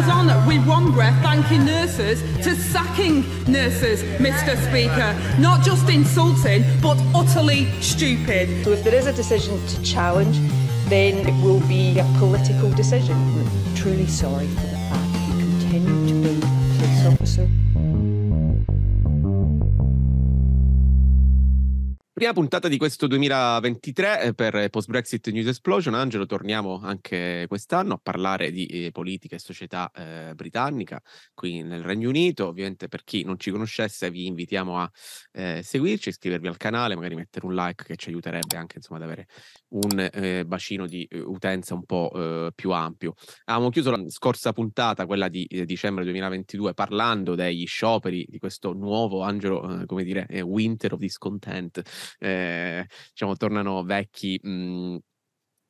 goes on with one breath thanking nurses to sacking nurses, Mr. Speaker. Not just insulting, but utterly stupid. So if there is a decision to challenge, then it will be a political decision. We're truly sorry for the fact you continue to be a police officer. Prima puntata di questo 2023 eh, per Post Brexit News Explosion. Angelo, torniamo anche quest'anno a parlare di eh, politica e società eh, britannica qui nel Regno Unito. Ovviamente per chi non ci conoscesse vi invitiamo a eh, seguirci, iscrivervi al canale, magari mettere un like che ci aiuterebbe anche insomma, ad avere un eh, bacino di eh, utenza un po' più ampio. Avevamo chiuso la scorsa puntata, quella di dicembre 2022, parlando degli scioperi di questo nuovo, Angelo, come dire, winter of discontent eh, diciamo, tornano vecchi mh, mhmm,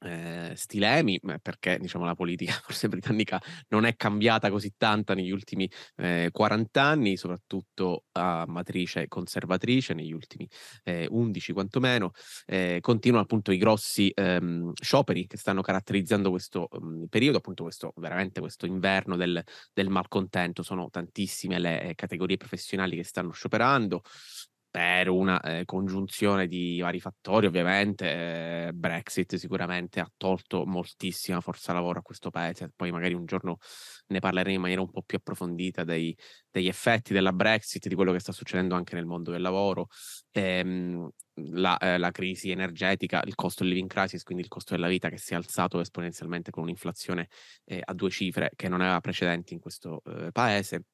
eh, stilemi, perché diciamo, la politica forse britannica non è cambiata così tanto negli ultimi eh, 40 anni, soprattutto a matrice conservatrice, negli ultimi eh, 11 quantomeno. Eh, continuano appunto i grossi ehm, scioperi che stanno caratterizzando questo um, periodo, appunto questo veramente questo inverno del, del malcontento. Sono tantissime le eh, categorie professionali che stanno scioperando per una eh, congiunzione di vari fattori, ovviamente. Eh, Brexit sicuramente ha tolto moltissima forza lavoro a questo paese. Poi magari un giorno ne parleremo in maniera un po' più approfondita dei, degli effetti della Brexit, di quello che sta succedendo anche nel mondo del lavoro. Ehm, la, eh, la, crisi energetica, il costo del living crisis, quindi il costo della vita che si è alzato esponenzialmente con un'inflazione eh, a due cifre che non aveva precedenti in questo eh, paese.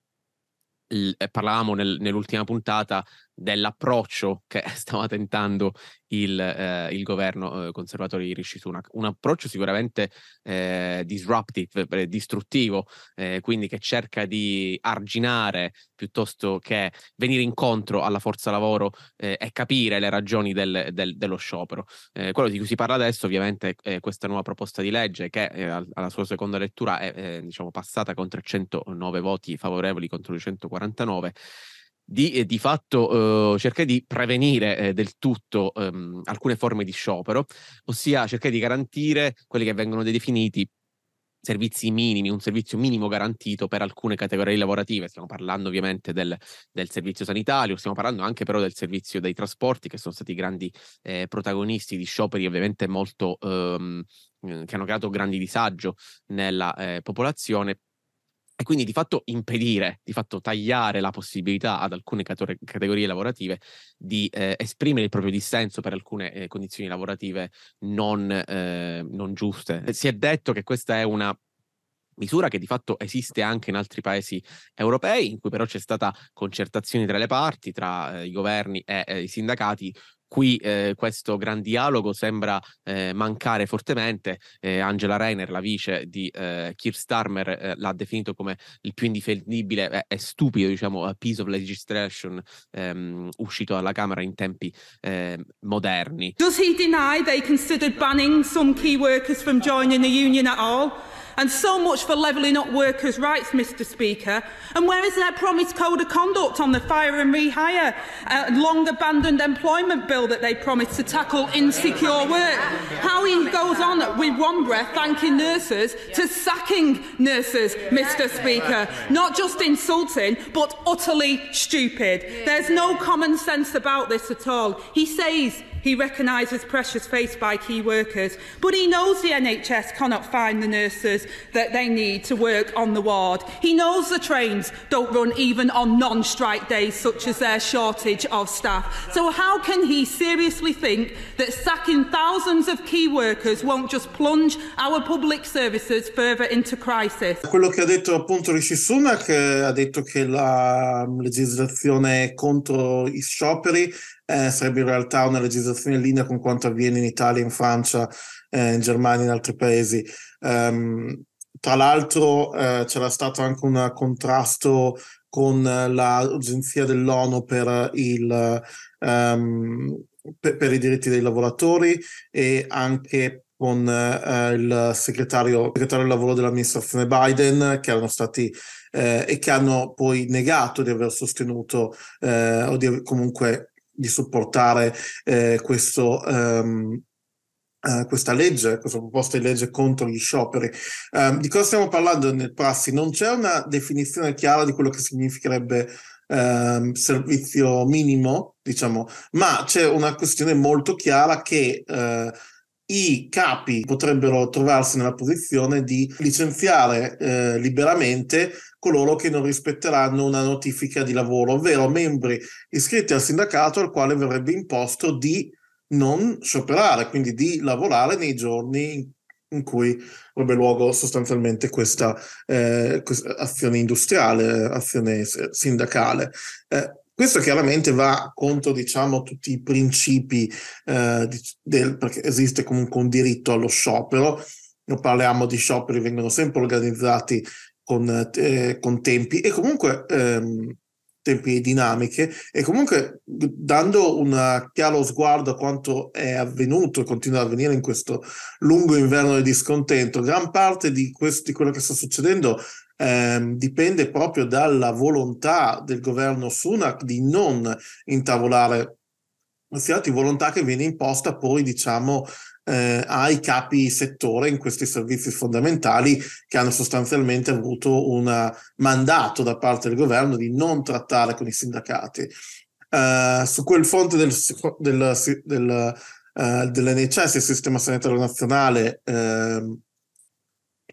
L- eh, parlavamo nel, nell'ultima puntata dell'approccio che stava tentando il, eh, il governo eh, conservatore di Rishi Sunak. Un approccio sicuramente eh, disruptive, eh, distruttivo, eh, quindi che cerca di arginare piuttosto che venire incontro alla forza lavoro eh, e capire le ragioni del, del, dello sciopero. quello di cui si parla adesso ovviamente è questa nuova proposta di legge che alla sua seconda lettura è diciamo, passata con 309 voti favorevoli contro i 149 di, eh, di fatto eh, cercare di prevenire eh, del tutto ehm, alcune forme di sciopero, ossia cercare di garantire quelli che vengono definiti servizi minimi, un servizio minimo garantito per alcune categorie lavorative. Stiamo parlando ovviamente del, del, servizio sanitario, stiamo parlando anche però del servizio dei trasporti, che sono stati grandi eh, protagonisti di scioperi ovviamente molto ehm, che hanno creato grandi disagio nella eh, popolazione e quindi di fatto impedire, di fatto tagliare la possibilità ad alcune cate- categorie lavorative di eh, esprimere il proprio dissenso per alcune eh, condizioni lavorative non, eh, non giuste. Si è detto che questa è una misura che di fatto esiste anche in altri paesi europei, in cui però c'è stata concertazione tra le parti, tra eh, i governi e eh, i sindacati, Qui eh, questo gran dialogo sembra eh, mancare fortemente. Eh, Angela Reiner, la vice di eh, Keir Starmer, eh, l'ha definito come il più indifendibile e stupido, diciamo, piece of legislation ehm, uscito dalla Camera in tempi ehm, moderni. Does he deny they considered banning some key workers from joining the union at all? And so much for levelling up workers' rights, Mr Speaker. And where is their promised code of conduct on the fire and rehire, uh, long abandoned employment bill that they promised to tackle insecure work? How he goes on with one breath thanking nurses to sacking nurses, Mr Speaker. Not just insulting, but utterly stupid. There's no common sense about this at all. He says He recognises pressures faced by key workers, but he knows the NHS cannot find the nurses that they need to work on the ward. He knows the trains don't run even on non-strike days, such as their shortage of staff. So how can he seriously think that sacking thousands of key workers won't just plunge our public services further into crisis? Quello che ha detto appunto Rishi Sunak eh, ha detto che la legislazione contro i scioperi eh, sarebbe in realtà una legislazione in linea con quanto avviene in Italia, in Francia, eh, in Germania e in altri paesi. Um, tra l'altro eh, c'era stato anche un contrasto con l'Agenzia dell'ONU per, il, um, per, per, i diritti dei lavoratori e anche con eh, il segretario, segretario del lavoro dell'amministrazione Biden che erano stati eh, e che hanno poi negato di aver sostenuto eh, o di comunque di supportare eh, questo, um, Uh, questa legge, questa proposta di legge contro gli scioperi. Uh, di cosa stiamo parlando nel prassi? Non c'è una definizione chiara di quello che significherebbe uh, servizio minimo, diciamo, ma c'è una questione molto chiara che eh, i capi potrebbero trovarsi nella posizione di licenziare eh, liberamente coloro che non rispetteranno una notifica di lavoro, ovvero membri iscritti al sindacato al quale verrebbe imposto di non scioperare, quindi di lavorare nei giorni in cui avrebbe luogo sostanzialmente questa, eh, questa azione industriale, azione sindacale. Eh, questo chiaramente va contro, diciamo, tutti i principi eh, del, perché esiste comunque un diritto allo sciopero. Non parliamo di scioperi, vengono sempre organizzati con, eh, con tempi e comunque ehm, tempi dinamiche e comunque dando un chiaro sguardo a quanto è avvenuto e continua ad avvenire in questo lungo inverno di discontento, gran parte di, questo, di quello che sta succedendo ehm, dipende proprio dalla volontà del governo Sunak di non intavolare negoziati, volontà che viene imposta poi, diciamo, eh, ai capi settore in questi servizi fondamentali che hanno sostanzialmente avuto un mandato da parte del governo di non trattare con i sindacati. Uh, su quel fronte del, del, del, uh, dell'NHS, il Sistema Sanitario Nazionale, uh,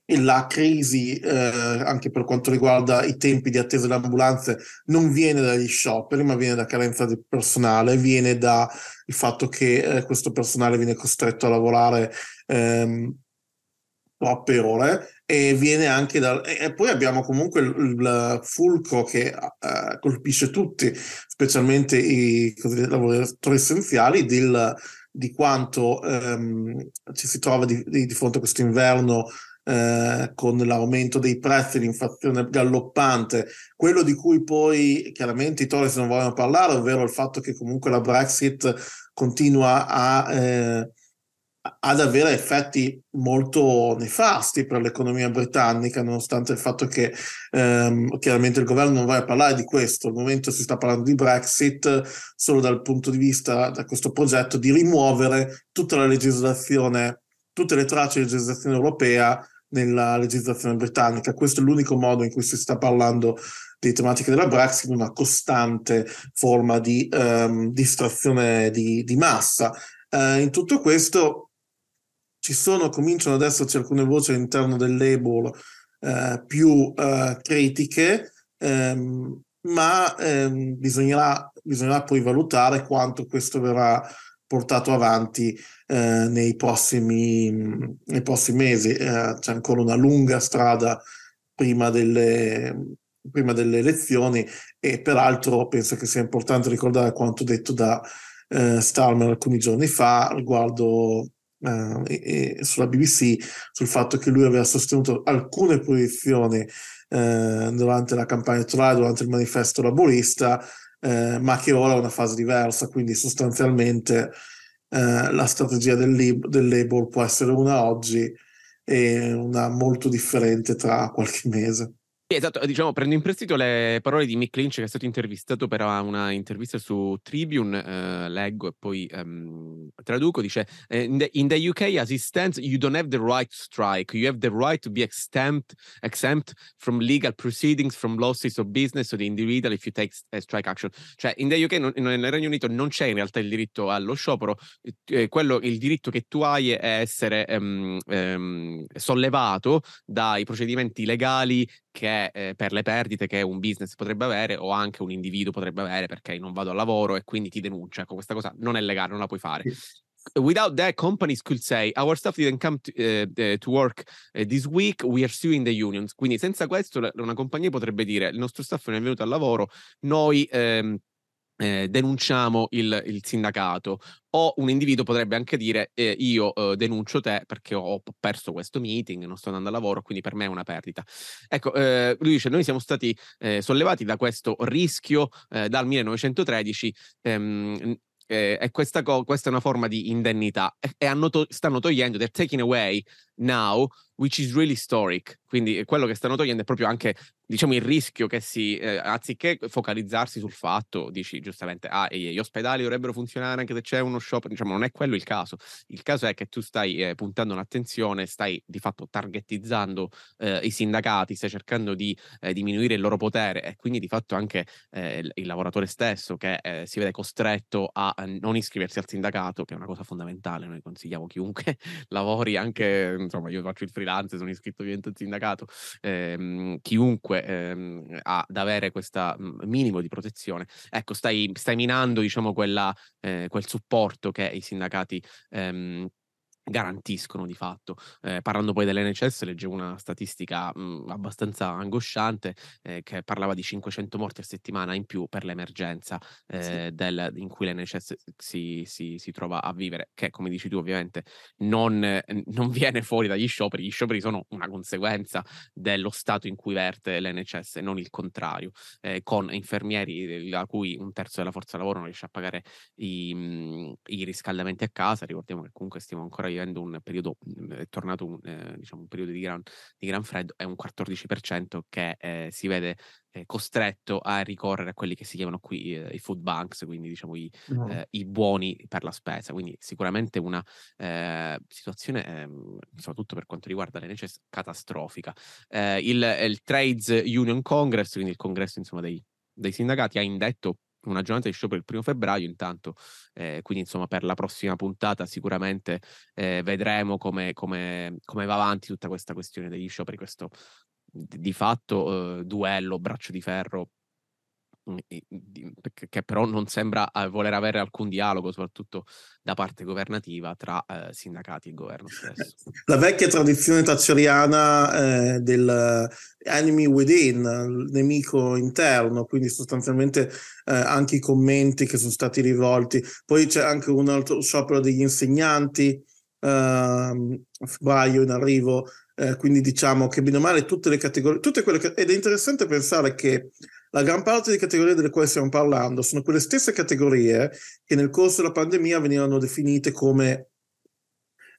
la crisi, eh, anche per quanto riguarda i tempi di attesa delle ambulanze, non viene dagli scioperi, ma viene da carenza di personale, viene dal fatto che eh, questo personale viene costretto a lavorare ehm, troppe ore e viene anche da... E poi abbiamo comunque il, il fulcro che eh, colpisce tutti, specialmente i lavoratori essenziali, del, di quanto ehm, ci si trova di, di, di fronte a questo inverno eh, con l'aumento dei prezzi, l'inflazione galoppante, quello di cui poi chiaramente i Torres non vogliono parlare, ovvero il fatto che comunque la Brexit continua a, eh, ad avere effetti molto nefasti per l'economia britannica, nonostante il fatto che ehm, chiaramente il governo non voglia parlare di questo. Al momento si sta parlando di Brexit solo dal punto di vista da questo progetto di rimuovere tutta la legislazione, tutte le tracce di legislazione europea nella legislazione britannica. Questo è l'unico modo in cui si sta parlando di tematiche della Brexit, una costante forma di um, distrazione di, di massa. Uh, in tutto questo ci sono, cominciano ad esserci alcune voci all'interno del Labour uh, più uh, critiche, um, ma um, bisognerà, bisognerà poi valutare quanto questo verrà portato avanti eh, nei, prossimi, nei, prossimi, mesi. Eh, c'è ancora una lunga strada prima delle, prima delle, elezioni e peraltro penso che sia importante ricordare quanto detto da eh, Starmer alcuni giorni fa riguardo Uh, e, e sulla BBC sul fatto che lui aveva sostenuto alcune posizioni uh, durante la campagna elettorale, durante il manifesto laborista, uh, ma che ora è una fase diversa, quindi sostanzialmente eh, la strategia del, lib- del label può essere una oggi e una molto differente tra qualche mese. Esatto, diciamo, prendo in prestito le parole di Mick Lynch che è stato intervistato per una intervista su Tribune, eh, leggo e poi um, traduco, dice eh, in the, in the, UK as it stands you don't have the right to strike, you have the right to be exempt, exempt from legal proceedings, from losses of business of the individual if you take a strike action. Cioè in the UK, non, nel Regno Unito non c'è in realtà il diritto allo sciopero, eh, quello, il diritto che tu hai è essere um, um, sollevato dai procedimenti legali che eh, per le perdite che un business potrebbe avere o anche un individuo potrebbe avere perché non vado al lavoro e quindi ti denuncia. Ecco, questa cosa non è legale, non la puoi fare. Without that, companies could say our staff didn't come to, uh, to work uh, this week, we are suing the unions. Quindi senza questo una compagnia potrebbe dire il nostro staff non è venuto al lavoro, noi ehm, eh, denunciamo il, il, sindacato o un individuo potrebbe anche dire eh, io eh, denuncio te perché ho, perso questo meeting, non sto andando a lavoro, quindi per me è una perdita. Ecco, eh, lui dice noi siamo stati eh, sollevati da questo rischio eh, dal 1913 ehm, e questa, co- questa, è una forma di indennità e, e to- stanno togliendo, they're taking away now which is really historic. Quindi quello che stanno togliendo è proprio anche diciamo il rischio che si, eh, anziché focalizzarsi sul fatto, dici giustamente, ah, gli ospedali dovrebbero funzionare anche se c'è uno shop, diciamo non è quello il caso. Il caso è che tu stai eh, puntando un'attenzione, stai di fatto targetizzando eh, i sindacati, stai cercando di eh, diminuire il loro potere e quindi di fatto anche eh, il, il, lavoratore stesso che eh, si vede costretto a non iscriversi al sindacato, che è una cosa fondamentale. Noi consigliamo chiunque lavori anche, insomma, io faccio il freelance, sono iscritto ovviamente al sindacato, ehm, chiunque ehm, ad avere questo mhmm, minimo di protezione, ecco, stai, stai minando diciamo, quella, eh, quel supporto che i sindacati ehm, garantiscono di fatto. Eh, parlando poi dell'NHS, leggevo una statistica mh, abbastanza angosciante eh, che parlava di 500 morti a settimana in più per l'emergenza eh, sì. del, in cui l'NHS si, si, si, trova a vivere, che come dici tu ovviamente non, non, viene fuori dagli scioperi, gli scioperi sono una conseguenza dello stato in cui verte l'NHS, non il contrario, eh, con infermieri a cui un terzo della forza lavoro non riesce a pagare i, i riscaldamenti a casa, ricordiamo che comunque stiamo ancora vivendo un periodo, mhmm, è tornato un, eh, diciamo, un periodo di gran, di gran, freddo, è un 14% che eh, si vede eh, costretto a ricorrere a quelli che si chiamano qui eh, i food banks, quindi diciamo i, no. i, buoni per la spesa. Quindi sicuramente una eh, situazione, ehm, soprattutto per quanto riguarda le necessità, catastrofica. Eh, il, il Trades Union Congress, quindi il congresso insomma, dei, dei sindacati, ha indetto una giornata di show per il primo febbraio intanto, eh, quindi insomma per la prossima puntata sicuramente eh, vedremo come, come, come, va avanti tutta questa questione degli show per questo di fatto eh, duello, braccio di ferro Mhmm, che però non sembra eh, voler avere alcun dialogo, soprattutto da parte governativa, tra eh, sindacati e governo stesso. La vecchia tradizione thatcheriana eh, del enemy within, il nemico interno, quindi sostanzialmente eh, anche i commenti che sono stati rivolti. Poi c'è anche un altro sciopero degli insegnanti ehm, a in arrivo, eh, quindi diciamo che bene o male tutte le categorie, tutte quelle ed è interessante pensare che la gran parte delle categorie delle quali stiamo parlando sono quelle stesse categorie che nel corso della pandemia venivano definite come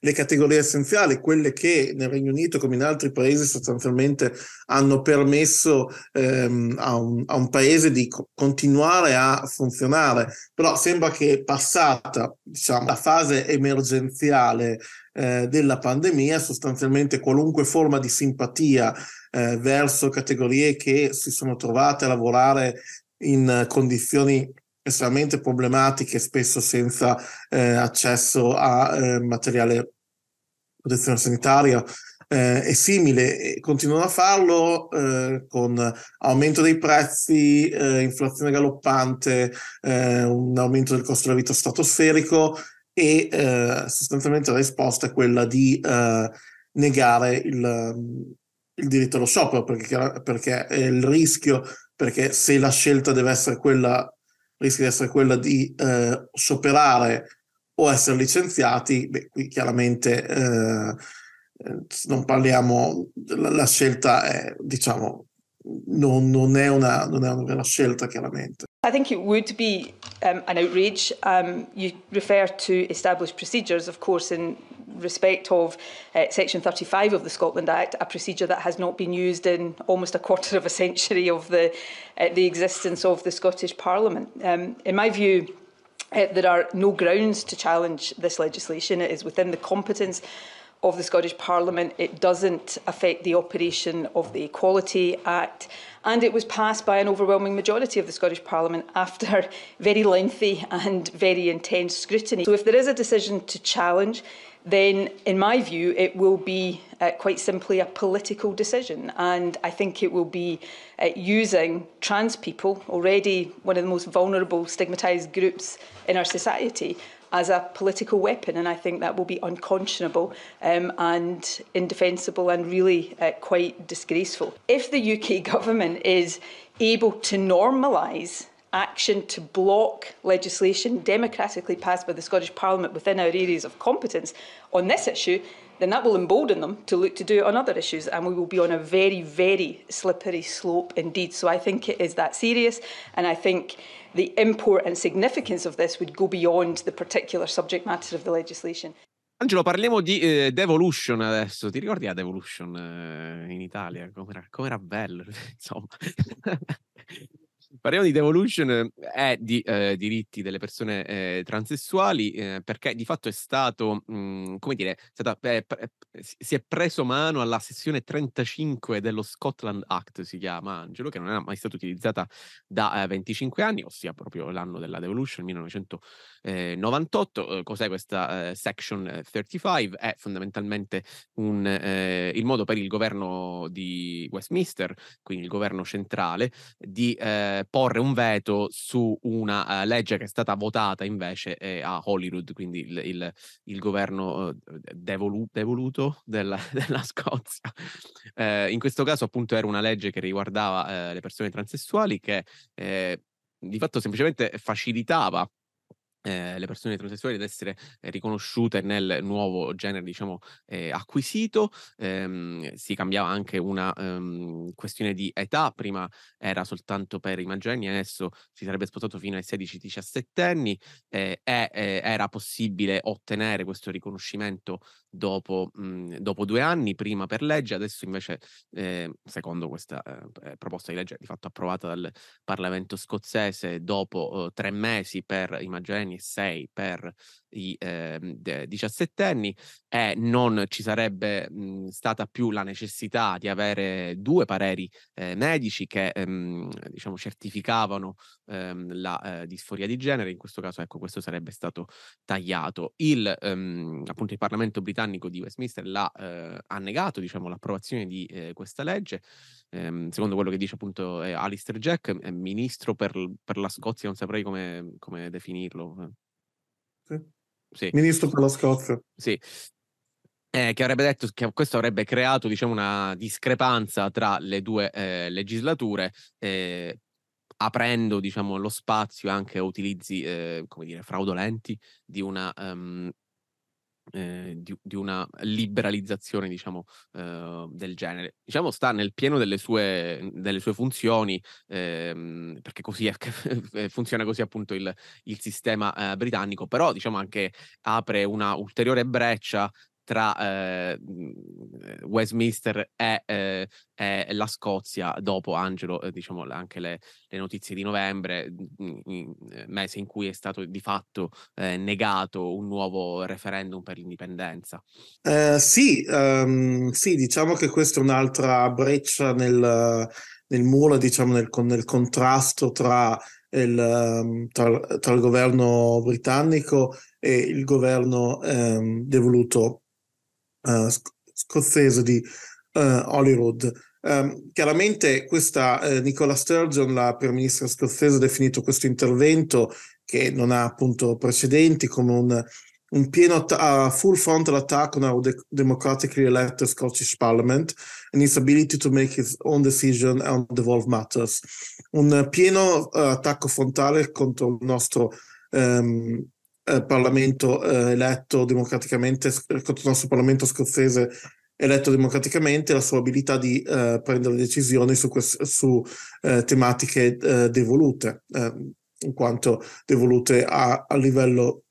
le categorie essenziali, quelle che nel Regno Unito come in altri paesi sostanzialmente hanno permesso ehm, a, un, a, un, paese di co- continuare a funzionare. Però sembra che passata diciamo, la fase emergenziale eh, della pandemia, sostanzialmente qualunque forma di simpatia eh, verso categorie che si sono trovate a lavorare in condizioni estremamente problematiche, spesso senza eh, accesso a eh, materiale protezione sanitaria eh, e simile, continuano a farlo eh, con aumento dei prezzi, eh, inflazione galoppante, eh, un aumento del costo della vita stratosferico e sostanzialmente la risposta è quella di negare il, il diritto allo sciopero perché, perché è il rischio, perché se la scelta deve essere quella, rischia di essere quella di eh, scioperare o essere licenziati, beh, qui chiaramente eh, non parliamo, la, la, scelta è, diciamo, non, non, è una, non è una vera scelta chiaramente. I think it would be um, an outrage. Um, you refer to established procedures, of course, in respect of uh, Section 35 of the Scotland Act, a procedure that has not been used in almost a quarter of a century of the, uh, the existence of the Scottish Parliament. Um, in my view, Uh, there are no grounds to challenge this legislation. It is within the competence of the Scottish Parliament. It doesn't affect the operation of the Equality Act. And it was passed by an overwhelming majority of the Scottish Parliament after very lengthy and very intense scrutiny. So if there is a decision to challenge, then in my view it will be uh, quite simply a political decision and I think it will be uh, using trans people, already one of the most vulnerable stigmatised groups in our society, as a political weapon and I think that will be unconscionable um, and indefensible and really uh, quite disgraceful. If the UK government is able to normalise action to block legislation democratically passed by the Scottish Parliament within our areas of competence on this issue, then that will embolden them to look to do it on other issues and we will be on a very, very slippery slope indeed. So I think it is that serious and I think the import and significance of this would go beyond the particular subject matter of the legislation. Angelo, parliamo di eh, Devolution adesso. Ti ricordi la Devolution eh, in Italia? Com'era, com'era bello, insomma. Parliamo di devolution eh, di eh, diritti delle persone eh, transessuali eh, perché di fatto è stato, mh, mhmm, come dire, stata, eh, si è preso mano alla sessione 35 dello Scotland Act, si chiama Angelo, che non era mai stata utilizzata da 25 eh, anni, ossia proprio l'anno della devolution, 1998. cos'è questa Section 35? È fondamentalmente un, il modo per il governo di Westminster, quindi il governo centrale, di porre un veto su una uh, legge che è stata votata invece eh, a Holyrood, quindi il, il, il governo uh, devolu- devoluto della, della Scozia. Eh, in questo caso appunto era una legge che riguardava eh, le persone transessuali che eh, di fatto semplicemente facilitava eh, le persone transessuali ad essere eh, riconosciute nel nuovo genere, diciamo, eh, acquisito. Ehm, si cambiava anche una um, questione di età, prima era soltanto per i maggiorenni, adesso si sarebbe spostato fino ai 16-17 anni e era possibile ottenere questo riconoscimento dopo, mh, mhmm, dopo, due anni, prima per legge, adesso invece, eh, secondo questa eh, proposta di legge di fatto approvata dal Parlamento scozzese, dopo eh, tre mesi per i maggiorenni e sei per i eh, diciassettenni e non ci sarebbe mh, mhmm, stata più la necessità di avere due pareri eh, medici che ehm, diciamo certificavano ehm, la eh, disforia di genere, in questo caso ecco questo sarebbe stato tagliato. Il, ehm, appunto il Parlamento britannico di Westminster l'ha, eh, ha negato diciamo, l'approvazione di eh, questa legge, ehm, secondo quello che dice appunto Alistair Jack, ministro per, per, la Scozia, non saprei come, come definirlo. Sì. Sì. Ministro per la Scozia. Sì. Eh, che avrebbe detto che questo avrebbe creato diciamo, una discrepanza tra le due eh, legislature, eh, aprendo diciamo, lo spazio anche a utilizzi eh, come dire, fraudolenti di una um, eh, di, di, una liberalizzazione diciamo eh, del genere. Diciamo sta nel pieno delle sue, delle sue funzioni ehm, perché così è, funziona così appunto il, il sistema eh, britannico però diciamo anche apre una ulteriore breccia tra eh, Westminster e, eh, e, la Scozia dopo Angelo, eh, diciamo anche le, le, notizie di novembre, mese in cui è stato di fatto eh, negato un nuovo referendum per l'indipendenza. Eh, sì, um, sì, diciamo che questa è un'altra breccia nel, nel muro, diciamo nel, nel contrasto tra il, ehm, tra, tra, il governo britannico e il governo um, devoluto uh, scozzese di uh, Holyrood. Um, chiaramente questa uh, Nicola Sturgeon, la prima ministra scozzese, ha definito questo intervento che non ha appunto precedenti come un, un pieno uh, full frontal attack on our de- democratically elected Scottish Parliament and its ability to make its own decision on devolved matters. Un pieno attacco frontale contro il nostro um, eh, Parlamento eh, eletto democraticamente, il nostro Parlamento scozzese eletto democraticamente, la sua abilità di eh, prendere decisioni su, su eh, tematiche eh, devolute, eh, in quanto devolute a, a livello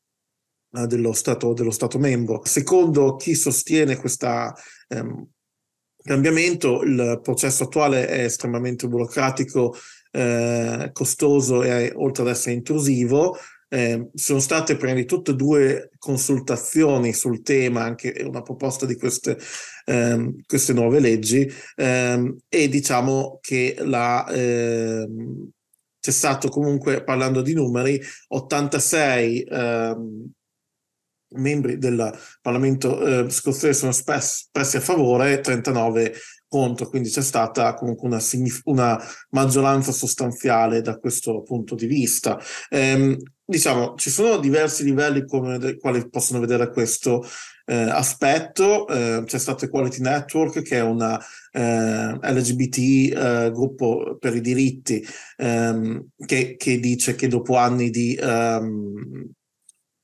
dello stato, dello stato, membro. Secondo chi sostiene questo ehm, cambiamento, il processo attuale è estremamente burocratico, costoso e oltre ad essere intrusivo, eh, sono state prima di tutto due consultazioni sul tema, anche una proposta di queste, ehm, queste nuove leggi, ehm, e diciamo che la, ehm, c'è stato comunque, parlando di numeri, 86 ehm, membri del Parlamento eh, scozzese sono espressi a favore, 39 contro, quindi c'è stata comunque una, una maggioranza sostanziale da questo punto di vista. Ehm, diciamo, ci sono diversi livelli come quali possono vedere questo eh, aspetto. Eh, c'è stato Equality Network, che è una eh, LGBT gruppo per i diritti, ehm, che, che, dice che dopo anni di ehm,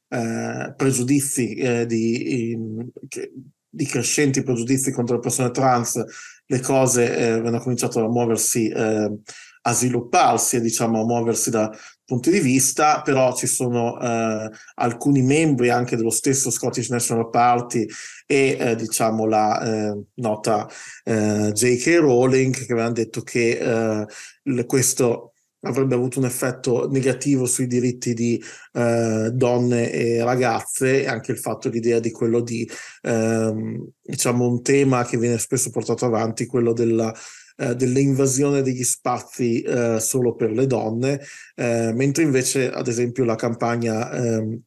eh, pregiudizi, eh, di, in, che, di crescenti pregiudizi contro le persone trans, le cose eh, hanno cominciato a muoversi, eh, a svilupparsi e diciamo a muoversi da, punti di vista, però ci sono eh, alcuni membri anche dello stesso Scottish National Party e eh, diciamo la eh, nota eh, J.K. Rowling che avevano detto che questo avrebbe avuto un effetto negativo sui diritti di eh, donne e ragazze e anche il fatto l'idea di quello di ehm, diciamo un tema che viene spesso portato avanti quello della eh, dell'invasione degli spazi eh, solo per le donne, eh, mentre invece, ad esempio, la campagna ehm,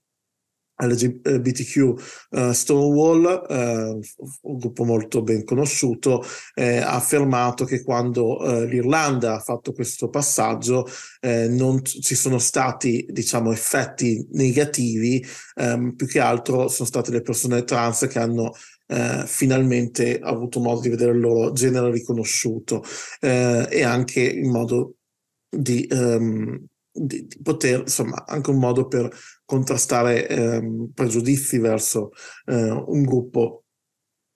LGBTQ uh, eh, Stonewall, uh, un gruppo molto ben conosciuto, eh, ha affermato che quando uh, l'Irlanda ha fatto questo passaggio eh, non ci sono stati diciamo, effetti negativi, um, più che altro sono state le persone trans che hanno eh, finalmente avuto modo di vedere il loro genere riconosciuto eh, e anche in modo di, um, di, di, poter, insomma, anche un modo per contrastare um, pregiudizi verso uh, un gruppo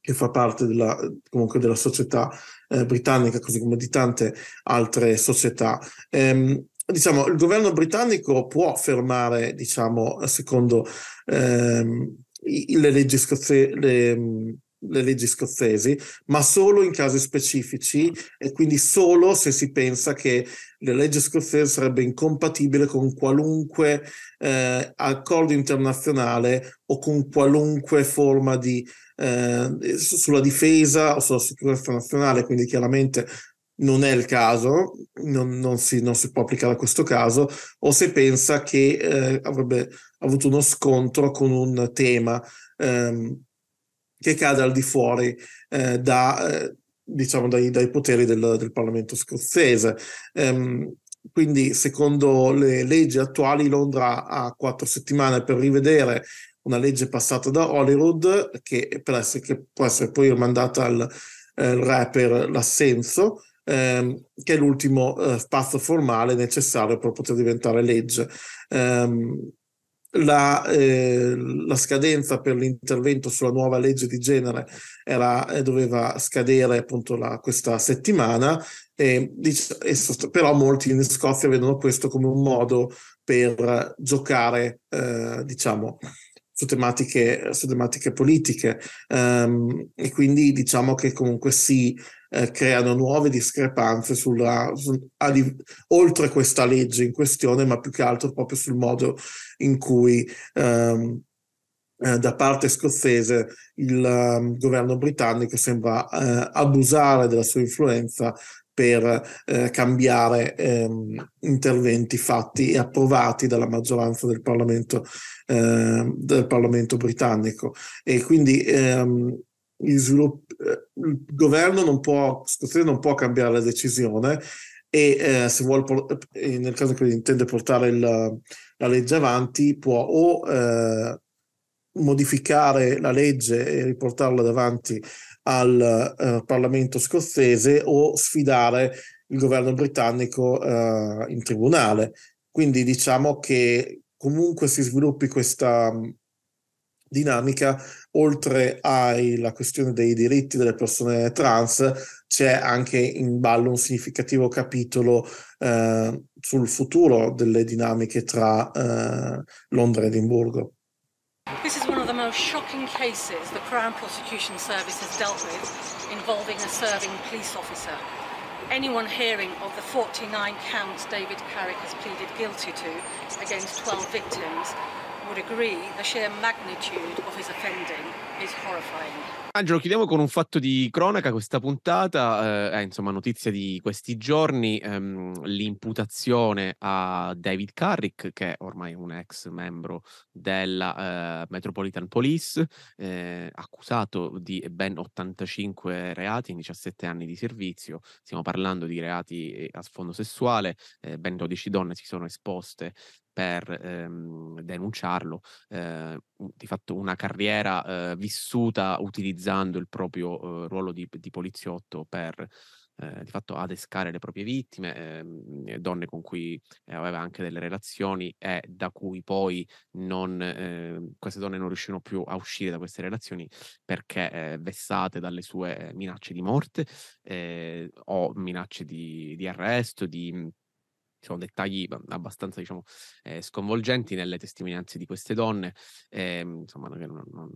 che fa parte della, comunque della società eh, britannica, così come di tante altre società. Ehm, diciamo, il governo britannico può fermare, diciamo, secondo ehm, le leggi, scozzesi, le, le leggi scozzesi, ma solo in casi specifici e quindi solo se si pensa che le leggi scozzesi sarebbe incompatibile con qualunque eh, accordo internazionale o con qualunque forma di eh, sulla difesa o sulla sicurezza nazionale, quindi chiaramente non è il caso, non, non, si, non, si, può applicare a questo caso, o se pensa che eh, avrebbe avuto uno scontro con un tema ehm, che cade al di fuori eh, da, eh, diciamo dai, dai, poteri del, del Parlamento scozzese. Ehm, quindi, secondo le leggi attuali, Londra ha quattro settimane per rivedere una legge passata da Holyrood, che, essere, che può essere poi rimandata al eh, rapper l'assenso, ehm, che è l'ultimo eh, passo formale necessario per poter diventare legge. Um, la, eh, la, scadenza per l'intervento sulla nuova legge di genere era, eh, doveva scadere appunto la, questa settimana, e, e, però molti in Scozia vedono questo come un modo per giocare, eh, diciamo, su tematiche, su tematiche politiche. Um, e quindi diciamo che comunque si eh, creano nuove discrepanze sulla, su, di, oltre questa legge in questione, ma più che altro proprio sul modo in cui um, eh, da parte scozzese il um, governo britannico sembra eh, abusare della sua influenza per eh, cambiare ehm, interventi fatti e approvati dalla maggioranza del Parlamento, eh, del Parlamento britannico. E quindi ehm, svilupp- eh, il, governo non può, non può cambiare la decisione e eh, se vuole, nel caso che intende portare il, la legge avanti, può o eh, modificare la legge e riportarla davanti al uh, Parlamento scozzese o sfidare il governo britannico uh, in tribunale. Quindi diciamo che comunque si sviluppi questa dinamica, oltre alla questione dei diritti delle persone trans, c'è anche in ballo un significativo capitolo uh, sul futuro delle dinamiche tra Londra e Edimburgo. This is one of the most shocking cases the Crown Prosecution Service has dealt with involving a serving police officer. Anyone hearing of the 49 counts David Carrick has pleaded guilty to against 12 victims would agree the sheer magnitude of his offending is horrifying. Angelo, chiudiamo con un fatto di cronaca questa puntata, eh, insomma notizia di questi giorni, ehm, l'imputazione a David Carrick, che è ormai un ex membro della eh, Metropolitan Police, eh, accusato di ben 85 reati in 17 anni di servizio, stiamo parlando di reati eh, a sfondo sessuale, eh, ben 12 donne si sono esposte per ehm, denunciarlo, eh, di fatto una carriera eh, vissuta utilizzando il proprio eh, ruolo di, di, poliziotto per eh, di fatto adescare le proprie vittime, ehm, donne con cui aveva anche delle relazioni e da cui poi non, ehm, queste donne non riuscirono più a uscire da queste relazioni perché eh, vessate dalle sue minacce di morte eh, o minacce di, di arresto, di sono dettagli abbastanza diciamo, eh, sconvolgenti nelle testimonianze di queste donne, eh, insomma non, non,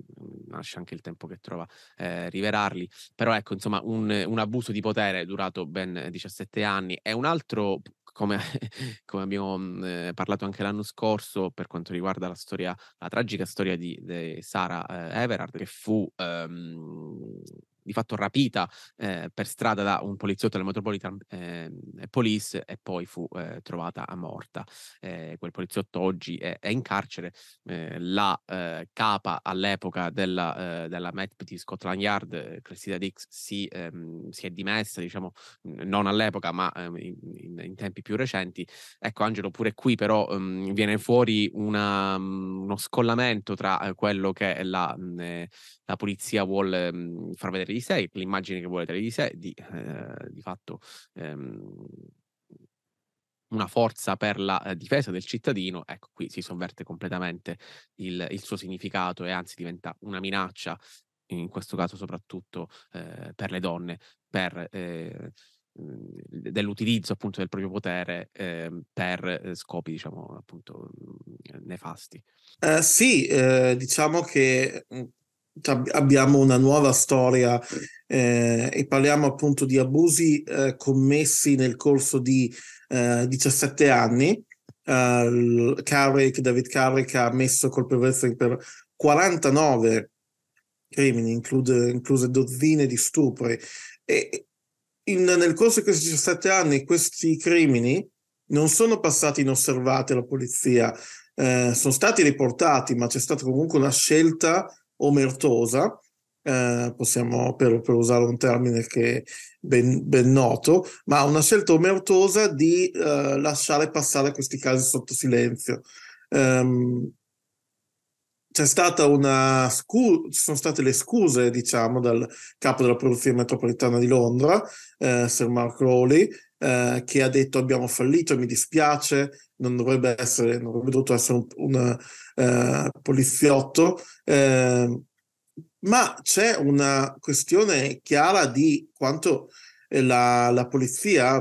nasce anche il tempo che trova eh, rivelarli, però ecco insomma un, un, abuso di potere durato ben 17 anni. E un altro come, come abbiamo mh, parlato anche l'anno scorso per quanto riguarda la storia, la tragica storia di, di Sara eh, Everard che fu ehm, di fatto rapita eh, per strada da un poliziotto della Metropolitan eh, Police e poi fu eh, trovata morta. Eh, quel poliziotto oggi è, è in carcere. Eh, la eh, capa all'epoca della, della Met di Scotland Yard, Cressida Dix, si, ehm, si, è dimessa, diciamo, non all'epoca ma ehm, in, in, tempi più recenti. Ecco, Angelo, pure qui però um, viene fuori una, uno scollamento tra quello che la, mh, la polizia vuole um, far vedere di sé, l'immagine che vuole dare di sé, di, eh, di fatto ehm, una forza per la eh, difesa del cittadino, ecco qui si sovverte completamente il, il, suo significato e anzi diventa una minaccia, in questo caso soprattutto eh, per le donne, per eh, dell'utilizzo appunto del proprio potere eh, per eh, scopi diciamo appunto nefasti. Uh, sì, eh, diciamo che abbiamo una nuova storia eh, e parliamo appunto di abusi eh, commessi nel corso di eh, 17 anni. Uh, Carrick, David Carrick ha messo colpevolezza per 49 crimini, include, incluse dozzine di stupri. E in, nel corso di questi 17 anni questi crimini non sono passati inosservati alla polizia, eh, sono stati riportati, ma c'è stata comunque una scelta omertosa, eh, possiamo per, per, usare un termine che ben, ben noto, ma una scelta omertosa di eh, lasciare passare questi casi sotto silenzio. Um, c'è stata una scu- ci sono state le scuse, diciamo, dal capo della Polizia Metropolitana di Londra, eh, Sir Mark Rowley, eh, che ha detto abbiamo fallito, mi dispiace, non dovrebbe essere, non dovrebbe dovuto essere un, un uh, poliziotto, uh, ma c'è una questione chiara di quanto la, la polizia,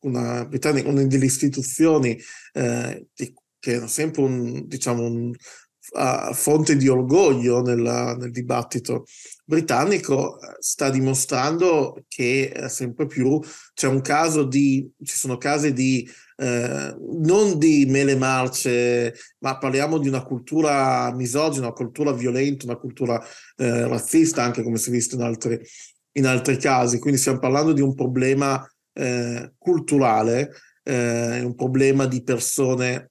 una, una delle istituzioni eh, di, che erano sempre un, diciamo, un, uh, fonte di orgoglio nella, nel dibattito britannico, sta dimostrando che eh, sempre più c'è un caso di, ci sono casi di eh, non di mele marce, ma parliamo di una cultura misogina, una cultura violenta, una cultura eh, razzista, anche come si è visto in altri, in altri casi. Quindi stiamo parlando di un problema eh, culturale, eh, un problema di persone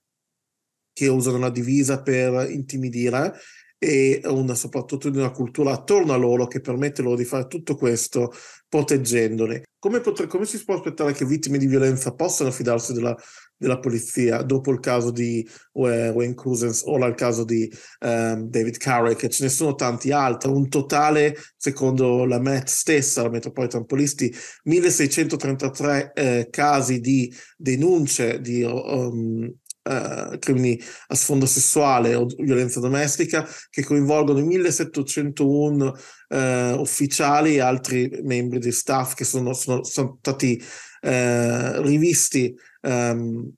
che usano la divisa per intimidire e una, soprattutto di una cultura attorno a loro che permette loro di fare tutto questo proteggendoli. Come, potre, come si può aspettare che vittime di violenza possano fidarsi della, della polizia dopo il caso di Wayne Cousins, ora il caso di um, David Carrick, ce ne sono tanti altri, un totale, secondo la Met stessa, la Metropolitan Police, di 1633 eh, casi di denunce di um, eh, crimini a sfondo sessuale o violenza domestica che coinvolgono 1701 eh, ufficiali e altri membri di staff che sono, sono, sono stati eh, rivisti ehm,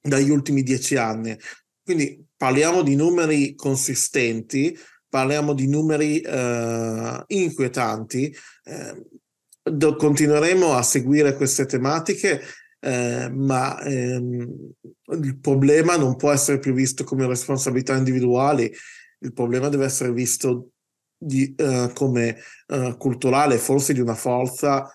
dagli ultimi dieci anni. Quindi parliamo di numeri consistenti, parliamo di numeri eh, inquietanti. Eh, continueremo a seguire queste tematiche eh, ma ehm, il problema non può essere più visto come responsabilità individuali, il problema deve essere visto di, uh, come uh, culturale, forse di una forza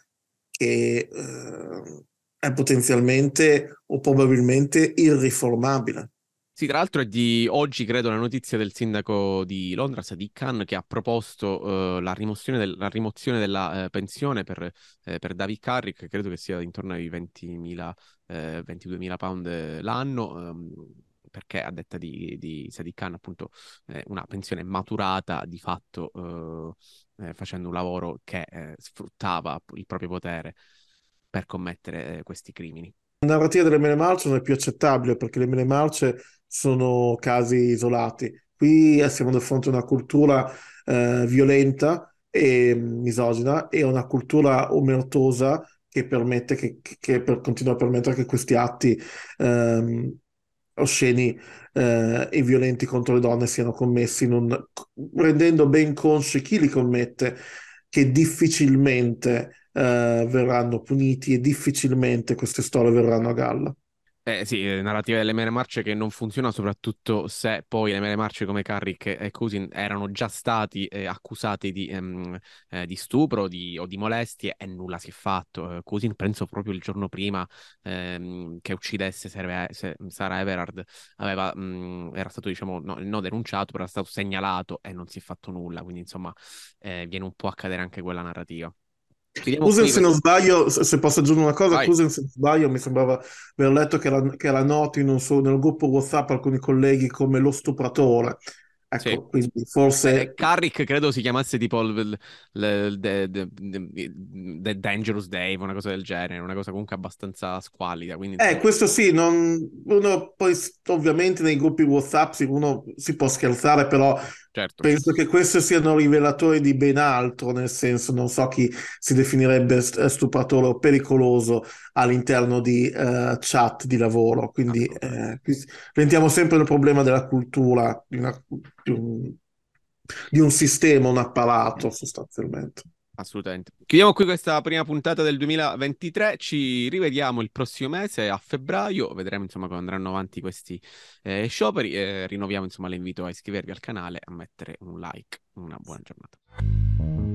che uh, è potenzialmente o probabilmente irriformabile. Sì, tra l'altro è di oggi, credo, la notizia del sindaco di Londra, Sadiq Khan, che ha proposto uh, la, rimozione del, la, rimozione della uh, pensione per, uh, per, David Carrick, credo che sia intorno ai 20.000, 22.000 pound l'anno, um, perché a detta di, di Sadiq Khan, appunto, eh, una pensione maturata di fatto eh, facendo un lavoro che eh, sfruttava il proprio potere per commettere questi crimini. La narrativa delle mele marce non è più accettabile perché le mele marce sono casi isolati. Qui siamo di fronte a una cultura eh, violenta e misogina e una cultura omertosa che permette che, che per, continua a permettere che questi atti ehm, osceni eh, e violenti contro le donne siano commessi, non, rendendo ben consci chi li commette che difficilmente eh, verranno puniti e difficilmente queste storie verranno a galla. Eh sì, eh, narrativa delle mele marce che non funziona soprattutto se poi le mele marce come Carrick e Cousin erano già stati eh, accusati di, ehm, eh, di stupro di, o di molestie e nulla si è fatto. Eh, Cousin penso proprio il giorno prima ehm, che uccidesse Sara Everard aveva, mh, mm, era stato diciamo no, no, denunciato però era stato segnalato e non si è fatto nulla quindi insomma eh, viene un po' a cadere anche quella narrativa. Scusa se non sbaglio, se posso aggiungere una cosa, scusa se non sbaglio, mi sembrava aver letto che era, che era noto in un suo, nel gruppo WhatsApp alcuni colleghi come lo stupratore. Ecco, sì. quindi forse... Eh, Carrick credo si chiamasse tipo il, il, the, the, the, Dangerous Dave, una cosa del genere, una cosa comunque abbastanza squallida. Quindi... Eh, questo sì, non... uno poi ovviamente nei gruppi WhatsApp uno si può scherzare, però Certo. Penso che questi siano rivelatori di ben altro, nel senso non so chi si definirebbe stupratore o pericoloso all'interno di uh, chat di lavoro, quindi eh, diventiamo sempre il problema della cultura, di, una, di, un, di un sistema, un apparato sostanzialmente. Assolutamente. Chiudiamo qui questa prima puntata del 2023. Ci rivediamo il prossimo mese a febbraio. Vedremo insomma come andranno avanti questi eh, scioperi. Eh, rinnoviamo insomma l'invito a iscrivervi al canale, a mettere un like. Una buona giornata.